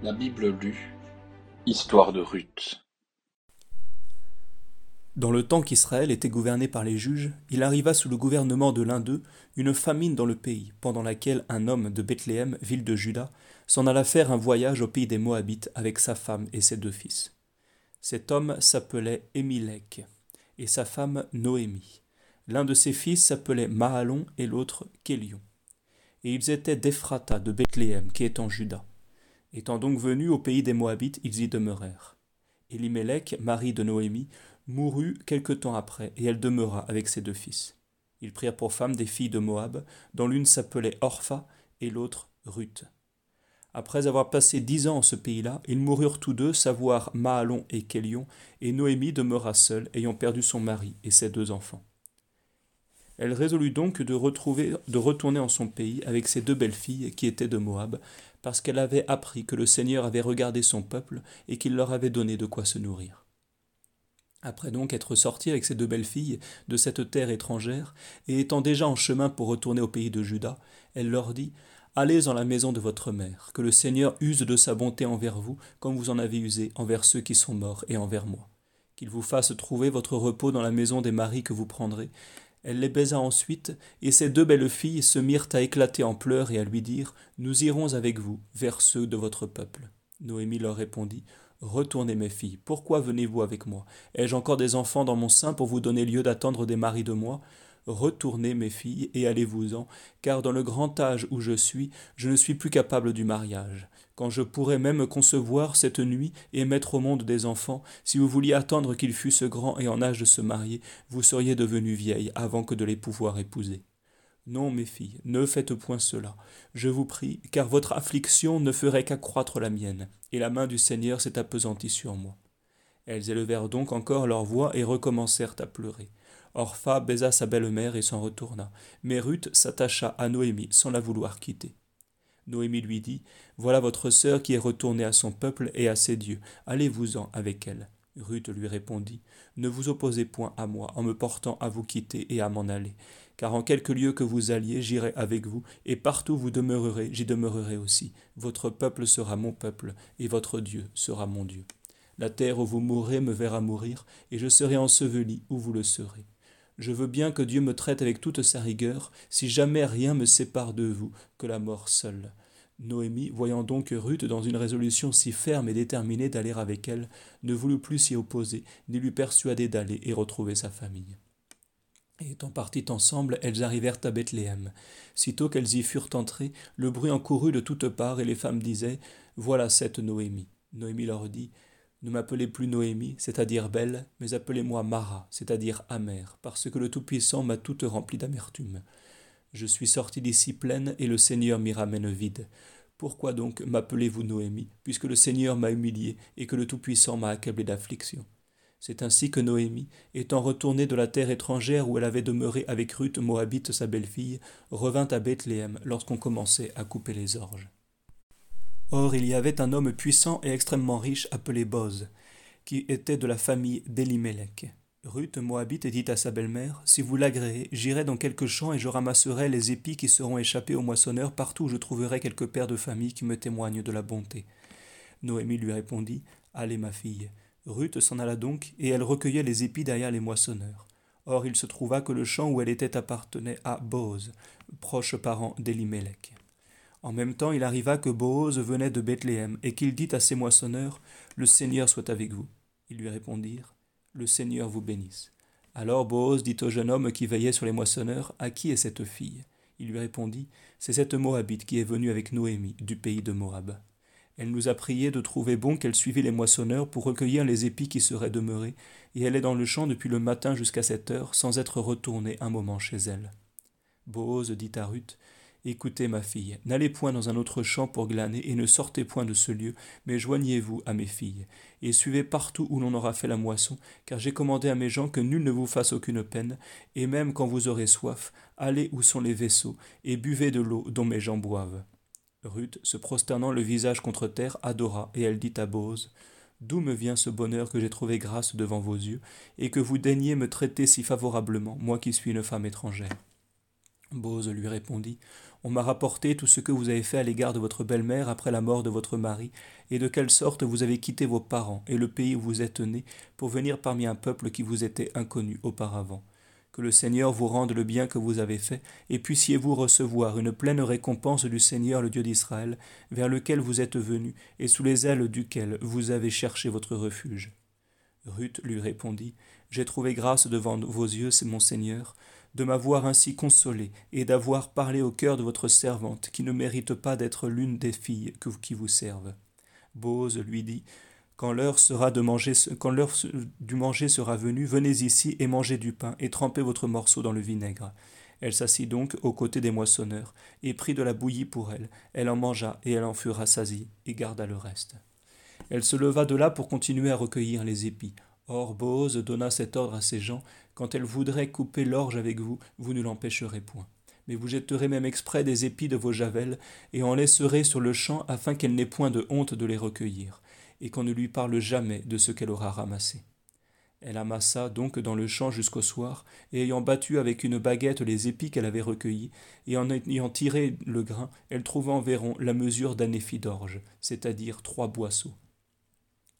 La Bible lue. Histoire de Ruth. Dans le temps qu'Israël était gouverné par les juges, il arriva sous le gouvernement de l'un d'eux une famine dans le pays, pendant laquelle un homme de Bethléem, ville de Juda, s'en alla faire un voyage au pays des Moabites avec sa femme et ses deux fils. Cet homme s'appelait Émilek, et sa femme Noémie. L'un de ses fils s'appelait Mahalon et l'autre Kélion. Et ils étaient d'Ephrata de Bethléem, qui est en Juda. Étant donc venus au pays des Moabites, ils y demeurèrent. Elimelech, mari de Noémie, mourut quelque temps après, et elle demeura avec ses deux fils. Ils prirent pour femmes des filles de Moab, dont l'une s'appelait Orpha et l'autre Ruth. Après avoir passé dix ans en ce pays-là, ils moururent tous deux, savoir Mahalon et Kélion, et Noémie demeura seule, ayant perdu son mari et ses deux enfants. Elle résolut donc de, retrouver, de retourner en son pays avec ses deux belles filles qui étaient de Moab, parce qu'elle avait appris que le Seigneur avait regardé son peuple et qu'il leur avait donné de quoi se nourrir. Après donc être sortie avec ses deux belles filles de cette terre étrangère, et étant déjà en chemin pour retourner au pays de Juda, elle leur dit Allez en la maison de votre mère, que le Seigneur use de sa bonté envers vous, comme vous en avez usé envers ceux qui sont morts et envers moi. Qu'il vous fasse trouver votre repos dans la maison des maris que vous prendrez, elle les baisa ensuite, et ces deux belles filles se mirent à éclater en pleurs et à lui dire Nous irons avec vous vers ceux de votre peuple. Noémie leur répondit Retournez, mes filles, pourquoi venez-vous avec moi? Ai-je encore des enfants dans mon sein pour vous donner lieu d'attendre des maris de moi? Retournez, mes filles, et allez-vous-en, car dans le grand âge où je suis, je ne suis plus capable du mariage. Quand je pourrais même concevoir cette nuit et mettre au monde des enfants, si vous vouliez attendre qu'ils fussent grands et en âge de se marier, vous seriez devenues vieilles avant que de les pouvoir épouser. Non, mes filles, ne faites point cela, je vous prie, car votre affliction ne ferait qu'accroître la mienne, et la main du Seigneur s'est appesantie sur moi. Elles élevèrent donc encore leur voix et recommencèrent à pleurer. Orpha baisa sa belle-mère et s'en retourna. Mais Ruth s'attacha à Noémie sans la vouloir quitter. Noémie lui dit Voilà votre sœur qui est retournée à son peuple et à ses dieux. Allez-vous-en avec elle. Ruth lui répondit Ne vous opposez point à moi en me portant à vous quitter et à m'en aller. Car en quelque lieu que vous alliez, j'irai avec vous, et partout où vous demeurerez, j'y demeurerai aussi. Votre peuple sera mon peuple, et votre Dieu sera mon Dieu. La terre où vous mourrez me verra mourir, et je serai enseveli où vous le serez. Je veux bien que Dieu me traite avec toute sa rigueur, si jamais rien me sépare de vous, que la mort seule. Noémie, voyant donc Ruth dans une résolution si ferme et déterminée d'aller avec elle, ne voulut plus s'y opposer, ni lui persuader d'aller et retrouver sa famille. Et étant parties ensemble, elles arrivèrent à Bethléem. Sitôt qu'elles y furent entrées, le bruit en courut de toutes parts, et les femmes disaient Voilà cette Noémie. Noémie leur dit ne m'appelez plus Noémie, c'est-à-dire belle, mais appelez-moi Mara, c'est-à-dire amère, parce que le Tout-Puissant m'a toute remplie d'amertume. Je suis sortie d'ici pleine, et le Seigneur m'y ramène vide. Pourquoi donc m'appelez-vous Noémie, puisque le Seigneur m'a humiliée et que le Tout-Puissant m'a accablée d'affliction? C'est ainsi que Noémie, étant retournée de la terre étrangère où elle avait demeuré avec Ruth Moabite sa belle-fille, revint à Bethléem lorsqu'on commençait à couper les orges. Or il y avait un homme puissant et extrêmement riche appelé Boz, qui était de la famille d'Elimelech. Ruth Moabite dit à sa belle-mère Si vous l'agréez, j'irai dans quelques champs et je ramasserai les épis qui seront échappés aux moissonneurs partout où je trouverai quelques pères de famille qui me témoignent de la bonté. Noémie lui répondit Allez, ma fille. Ruth s'en alla donc, et elle recueillait les épis derrière les moissonneurs. Or il se trouva que le champ où elle était appartenait à Boz, proche parent d'Elimelech. En même temps, il arriva que Boaz venait de Bethléem, et qu'il dit à ses moissonneurs Le Seigneur soit avec vous. Ils lui répondirent Le Seigneur vous bénisse. Alors Boaz dit au jeune homme qui veillait sur les moissonneurs À qui est cette fille? Il lui répondit C'est cette Moabite qui est venue avec Noémie, du pays de Moab. Elle nous a prié de trouver bon qu'elle suivît les moissonneurs pour recueillir les épis qui seraient demeurés, et elle est dans le champ depuis le matin jusqu'à cette heure, sans être retournée un moment chez elle. Boaz dit à Ruth Écoutez, ma fille, n'allez point dans un autre champ pour glaner, et ne sortez point de ce lieu, mais joignez-vous à mes filles, et suivez partout où l'on aura fait la moisson, car j'ai commandé à mes gens que nul ne vous fasse aucune peine, et même quand vous aurez soif, allez où sont les vaisseaux, et buvez de l'eau dont mes gens boivent. Ruth, se prosternant le visage contre terre, adora, et elle dit à Bose D'où me vient ce bonheur que j'ai trouvé grâce devant vos yeux, et que vous daigniez me traiter si favorablement, moi qui suis une femme étrangère? Bose lui répondit On m'a rapporté tout ce que vous avez fait à l'égard de votre belle-mère après la mort de votre mari, et de quelle sorte vous avez quitté vos parents et le pays où vous êtes né pour venir parmi un peuple qui vous était inconnu auparavant. Que le Seigneur vous rende le bien que vous avez fait, et puissiez-vous recevoir une pleine récompense du Seigneur le Dieu d'Israël, vers lequel vous êtes venu, et sous les ailes duquel vous avez cherché votre refuge. Ruth lui répondit J'ai trouvé grâce devant vos yeux, mon Seigneur, de m'avoir ainsi consolé et d'avoir parlé au cœur de votre servante, qui ne mérite pas d'être l'une des filles qui vous servent. Bose lui dit Quand l'heure sera de manger, quand l'heure du manger sera venue, venez ici et mangez du pain et trempez votre morceau dans le vinaigre. Elle s'assit donc aux côtés des moissonneurs et prit de la bouillie pour elle. Elle en mangea et elle en fut rassasiée et garda le reste. Elle se leva de là pour continuer à recueillir les épis. Or donna cet ordre à ses gens quand elle voudrait couper l'orge avec vous, vous ne l'empêcherez point. Mais vous jetterez même exprès des épis de vos javelles, et en laisserez sur le champ afin qu'elle n'ait point de honte de les recueillir, et qu'on ne lui parle jamais de ce qu'elle aura ramassé. Elle amassa donc dans le champ jusqu'au soir, et ayant battu avec une baguette les épis qu'elle avait recueillis, et en ayant tiré le grain, elle trouva environ la mesure d'un épi d'orge, c'est-à-dire trois boisseaux.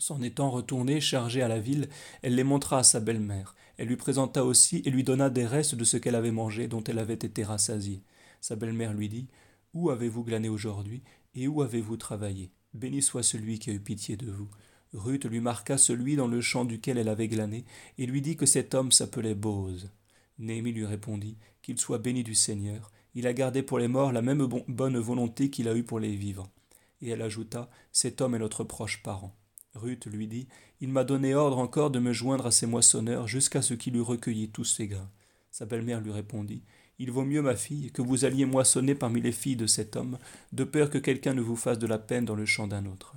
S'en étant retournée, chargée à la ville, elle les montra à sa belle-mère. Elle lui présenta aussi et lui donna des restes de ce qu'elle avait mangé, dont elle avait été rassasiée. Sa belle-mère lui dit Où avez-vous glané aujourd'hui et où avez-vous travaillé? Béni soit celui qui a eu pitié de vous. Ruth lui marqua celui dans le champ duquel elle avait glané et lui dit que cet homme s'appelait Bose. Néhémie lui répondit Qu'il soit béni du Seigneur. Il a gardé pour les morts la même bonne volonté qu'il a eue pour les vivants. Et elle ajouta Cet homme est notre proche parent. Ruth lui dit Il m'a donné ordre encore de me joindre à ses moissonneurs jusqu'à ce qu'il eût recueilli tous ses grains. Sa belle-mère lui répondit Il vaut mieux, ma fille, que vous alliez moissonner parmi les filles de cet homme, de peur que quelqu'un ne vous fasse de la peine dans le champ d'un autre.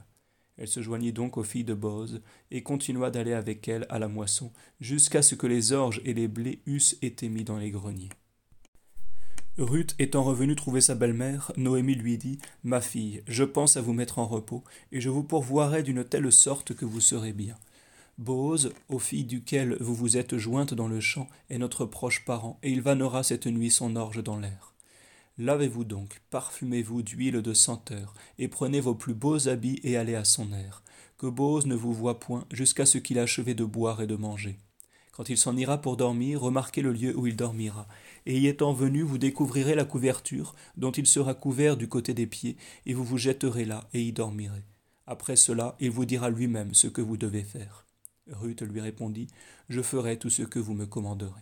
Elle se joignit donc aux filles de Boz et continua d'aller avec elles à la moisson jusqu'à ce que les orges et les blés eussent été mis dans les greniers. Ruth étant revenue trouver sa belle-mère, Noémie lui dit Ma fille, je pense à vous mettre en repos, et je vous pourvoirai d'une telle sorte que vous serez bien. Bose, aux filles duquel vous vous êtes jointes dans le champ, est notre proche parent, et il vannera cette nuit son orge dans l'air. Lavez-vous donc, parfumez-vous d'huile de senteur, et prenez vos plus beaux habits et allez à son air. Que Bose ne vous voie point jusqu'à ce qu'il achève de boire et de manger. Quand il s'en ira pour dormir, remarquez le lieu où il dormira, et y étant venu, vous découvrirez la couverture, dont il sera couvert du côté des pieds, et vous vous jetterez là, et y dormirez. Après cela, il vous dira lui-même ce que vous devez faire. Ruth lui répondit, Je ferai tout ce que vous me commanderez.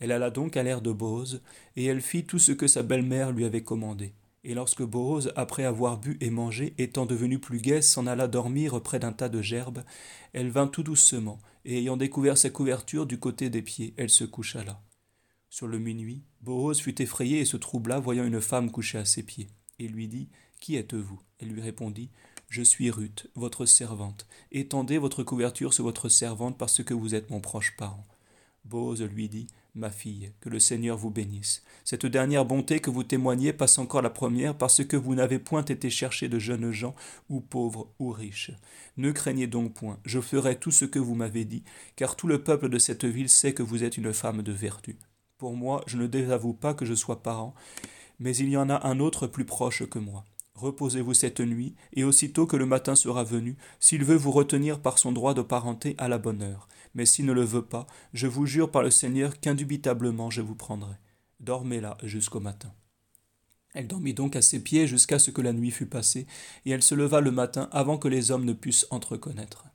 Elle alla donc à l'air de Bose, et elle fit tout ce que sa belle-mère lui avait commandé. Et lorsque Bose, après avoir bu et mangé, étant devenue plus gaie, s'en alla dormir près d'un tas de gerbes, elle vint tout doucement, et ayant découvert sa couverture du côté des pieds, elle se coucha là. Sur le minuit, Boaz fut effrayé et se troubla, voyant une femme couchée à ses pieds, et lui dit Qui êtes-vous? Elle lui répondit Je suis Ruth, votre servante. Étendez votre couverture sur votre servante parce que vous êtes mon proche parent. Boaz lui dit Ma fille, que le Seigneur vous bénisse. Cette dernière bonté que vous témoignez passe encore la première parce que vous n'avez point été chercher de jeunes gens, ou pauvres ou riches. Ne craignez donc point, je ferai tout ce que vous m'avez dit, car tout le peuple de cette ville sait que vous êtes une femme de vertu. Pour moi, je ne désavoue pas que je sois parent, mais il y en a un autre plus proche que moi. Reposez-vous cette nuit, et aussitôt que le matin sera venu, s'il veut vous retenir par son droit de parenté à la bonne heure. Mais s'il ne le veut pas, je vous jure par le Seigneur qu'indubitablement je vous prendrai. Dormez là jusqu'au matin. Elle dormit donc à ses pieds jusqu'à ce que la nuit fût passée, et elle se leva le matin avant que les hommes ne pussent entreconnaître.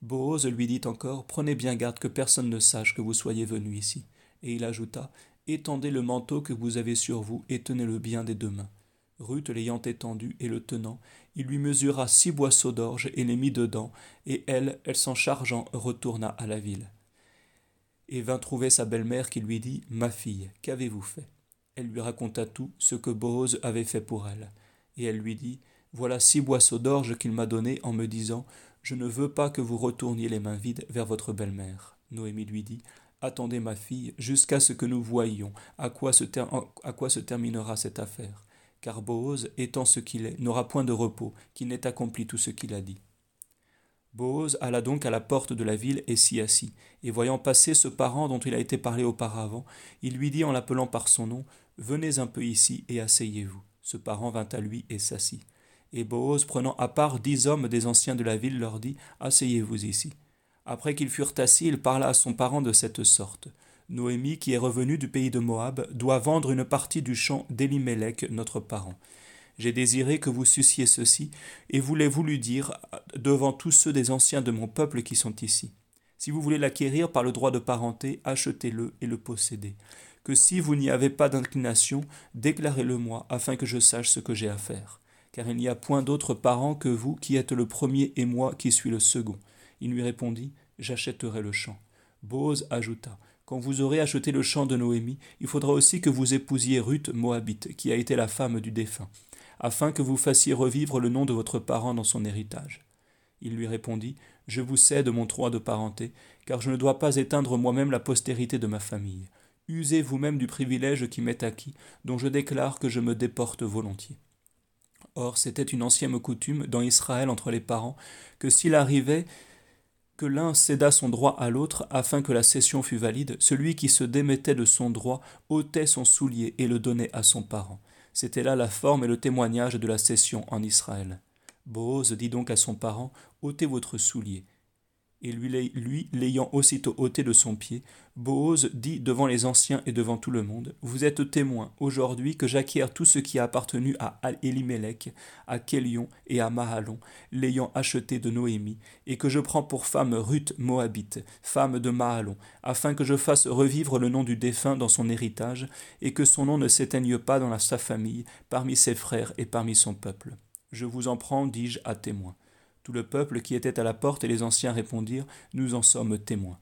Boaz lui dit encore Prenez bien garde que personne ne sache que vous soyez venu ici. Et il ajouta Étendez le manteau que vous avez sur vous et tenez-le bien des deux mains. Ruth l'ayant étendu et le tenant, il lui mesura six boisseaux d'orge et les mit dedans, et elle, elle s'en chargeant, retourna à la ville. Et vint trouver sa belle-mère qui lui dit Ma fille, qu'avez-vous fait? Elle lui raconta tout ce que Boaz avait fait pour elle. Et elle lui dit Voilà six boisseaux d'orge qu'il m'a donnés en me disant Je ne veux pas que vous retourniez les mains vides vers votre belle-mère. Noémie lui dit Attendez ma fille, jusqu'à ce que nous voyions à quoi se, terminera cette affaire. Car Boaz, étant ce qu'il est, n'aura point de repos, qu'il n'ait accompli tout ce qu'il a dit. Boaz alla donc à la porte de la ville et s'y assit. Et voyant passer ce parent dont il a été parlé auparavant, il lui dit en l'appelant par son nom Venez un peu ici et asseyez-vous. Ce parent vint à lui et s'assit. Et Boaz, prenant à part dix hommes des anciens de la ville, leur dit Asseyez-vous ici. Après qu'ils furent assis, il parla à son parent de cette sorte Noémie, qui est revenue du pays de Moab, doit vendre une partie du champ d'Elimelech, notre parent. J'ai désiré que vous sussiez ceci, et vous l'ai voulu dire devant tous ceux des anciens de mon peuple qui sont ici. Si vous voulez l'acquérir par le droit de parenté, achetez-le et le possédez. Que si vous n'y avez pas d'inclination, déclarez-le-moi, afin que je sache ce que j'ai à faire. Car il n'y a point d'autre parent que vous qui êtes le premier et moi qui suis le second. Il lui répondit, J'achèterai le champ. Bose ajouta, Quand vous aurez acheté le champ de Noémie, il faudra aussi que vous épousiez Ruth Moabite, qui a été la femme du défunt afin que vous fassiez revivre le nom de votre parent dans son héritage. Il lui répondit, Je vous cède mon droit de parenté, car je ne dois pas éteindre moi-même la postérité de ma famille. Usez vous-même du privilège qui m'est acquis, dont je déclare que je me déporte volontiers. Or, c'était une ancienne coutume dans Israël entre les parents, que s'il arrivait que l'un cédât son droit à l'autre afin que la cession fût valide, celui qui se démettait de son droit ôtait son soulier et le donnait à son parent. C'était là la forme et le témoignage de la cession en Israël. Boaz dit donc à son parent ôtez votre soulier. Et lui, l'ayant aussitôt ôté de son pied, Boaz dit devant les anciens et devant tout le monde Vous êtes témoins aujourd'hui que j'acquiers tout ce qui a appartenu à Elimelech, à Kélion et à Mahalon, l'ayant acheté de Noémie, et que je prends pour femme Ruth Moabite, femme de Mahalon, afin que je fasse revivre le nom du défunt dans son héritage, et que son nom ne s'éteigne pas dans sa famille, parmi ses frères et parmi son peuple. Je vous en prends, dis-je, à témoin. Tout le peuple qui était à la porte et les anciens répondirent Nous en sommes témoins.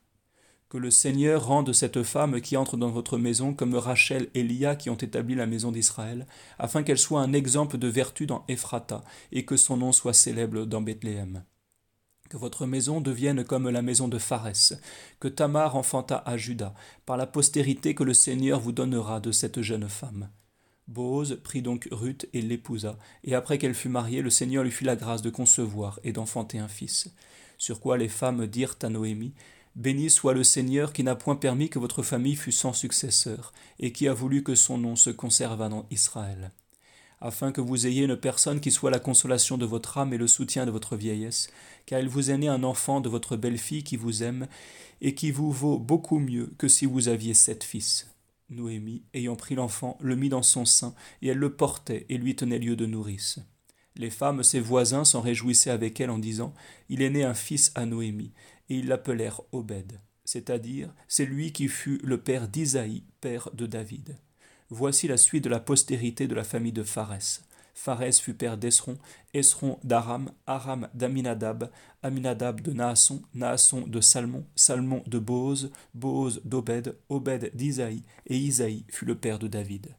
Que le Seigneur rende cette femme qui entre dans votre maison comme Rachel et Lia qui ont établi la maison d'Israël, afin qu'elle soit un exemple de vertu dans Ephrata, et que son nom soit célèbre dans Bethléem. Que votre maison devienne comme la maison de Pharès, que Tamar enfanta à Judas, par la postérité que le Seigneur vous donnera de cette jeune femme. Boaz prit donc Ruth et l'épousa, et après qu'elle fut mariée, le Seigneur lui fit la grâce de concevoir et d'enfanter un fils. Sur quoi les femmes dirent à Noémie Béni soit le Seigneur qui n'a point permis que votre famille fût sans successeur, et qui a voulu que son nom se conservât dans Israël. Afin que vous ayez une personne qui soit la consolation de votre âme et le soutien de votre vieillesse, car il vous est né un enfant de votre belle-fille qui vous aime, et qui vous vaut beaucoup mieux que si vous aviez sept fils. Noémie, ayant pris l'enfant, le mit dans son sein, et elle le portait et lui tenait lieu de nourrice. Les femmes, ses voisins, s'en réjouissaient avec elle en disant Il est né un fils à Noémie, et ils l'appelèrent Obed, c'est-à-dire c'est lui qui fut le père d'Isaïe, père de David. Voici la suite de la postérité de la famille de Pharès. Pharès fut père d'Esron, Esron d'Aram, Aram d'Aminadab, Aminadab de Naasson, Naasson de Salmon, Salmon de Boaz, Boaz d'Obed, Obed d'Isaïe, et Isaïe fut le père de David.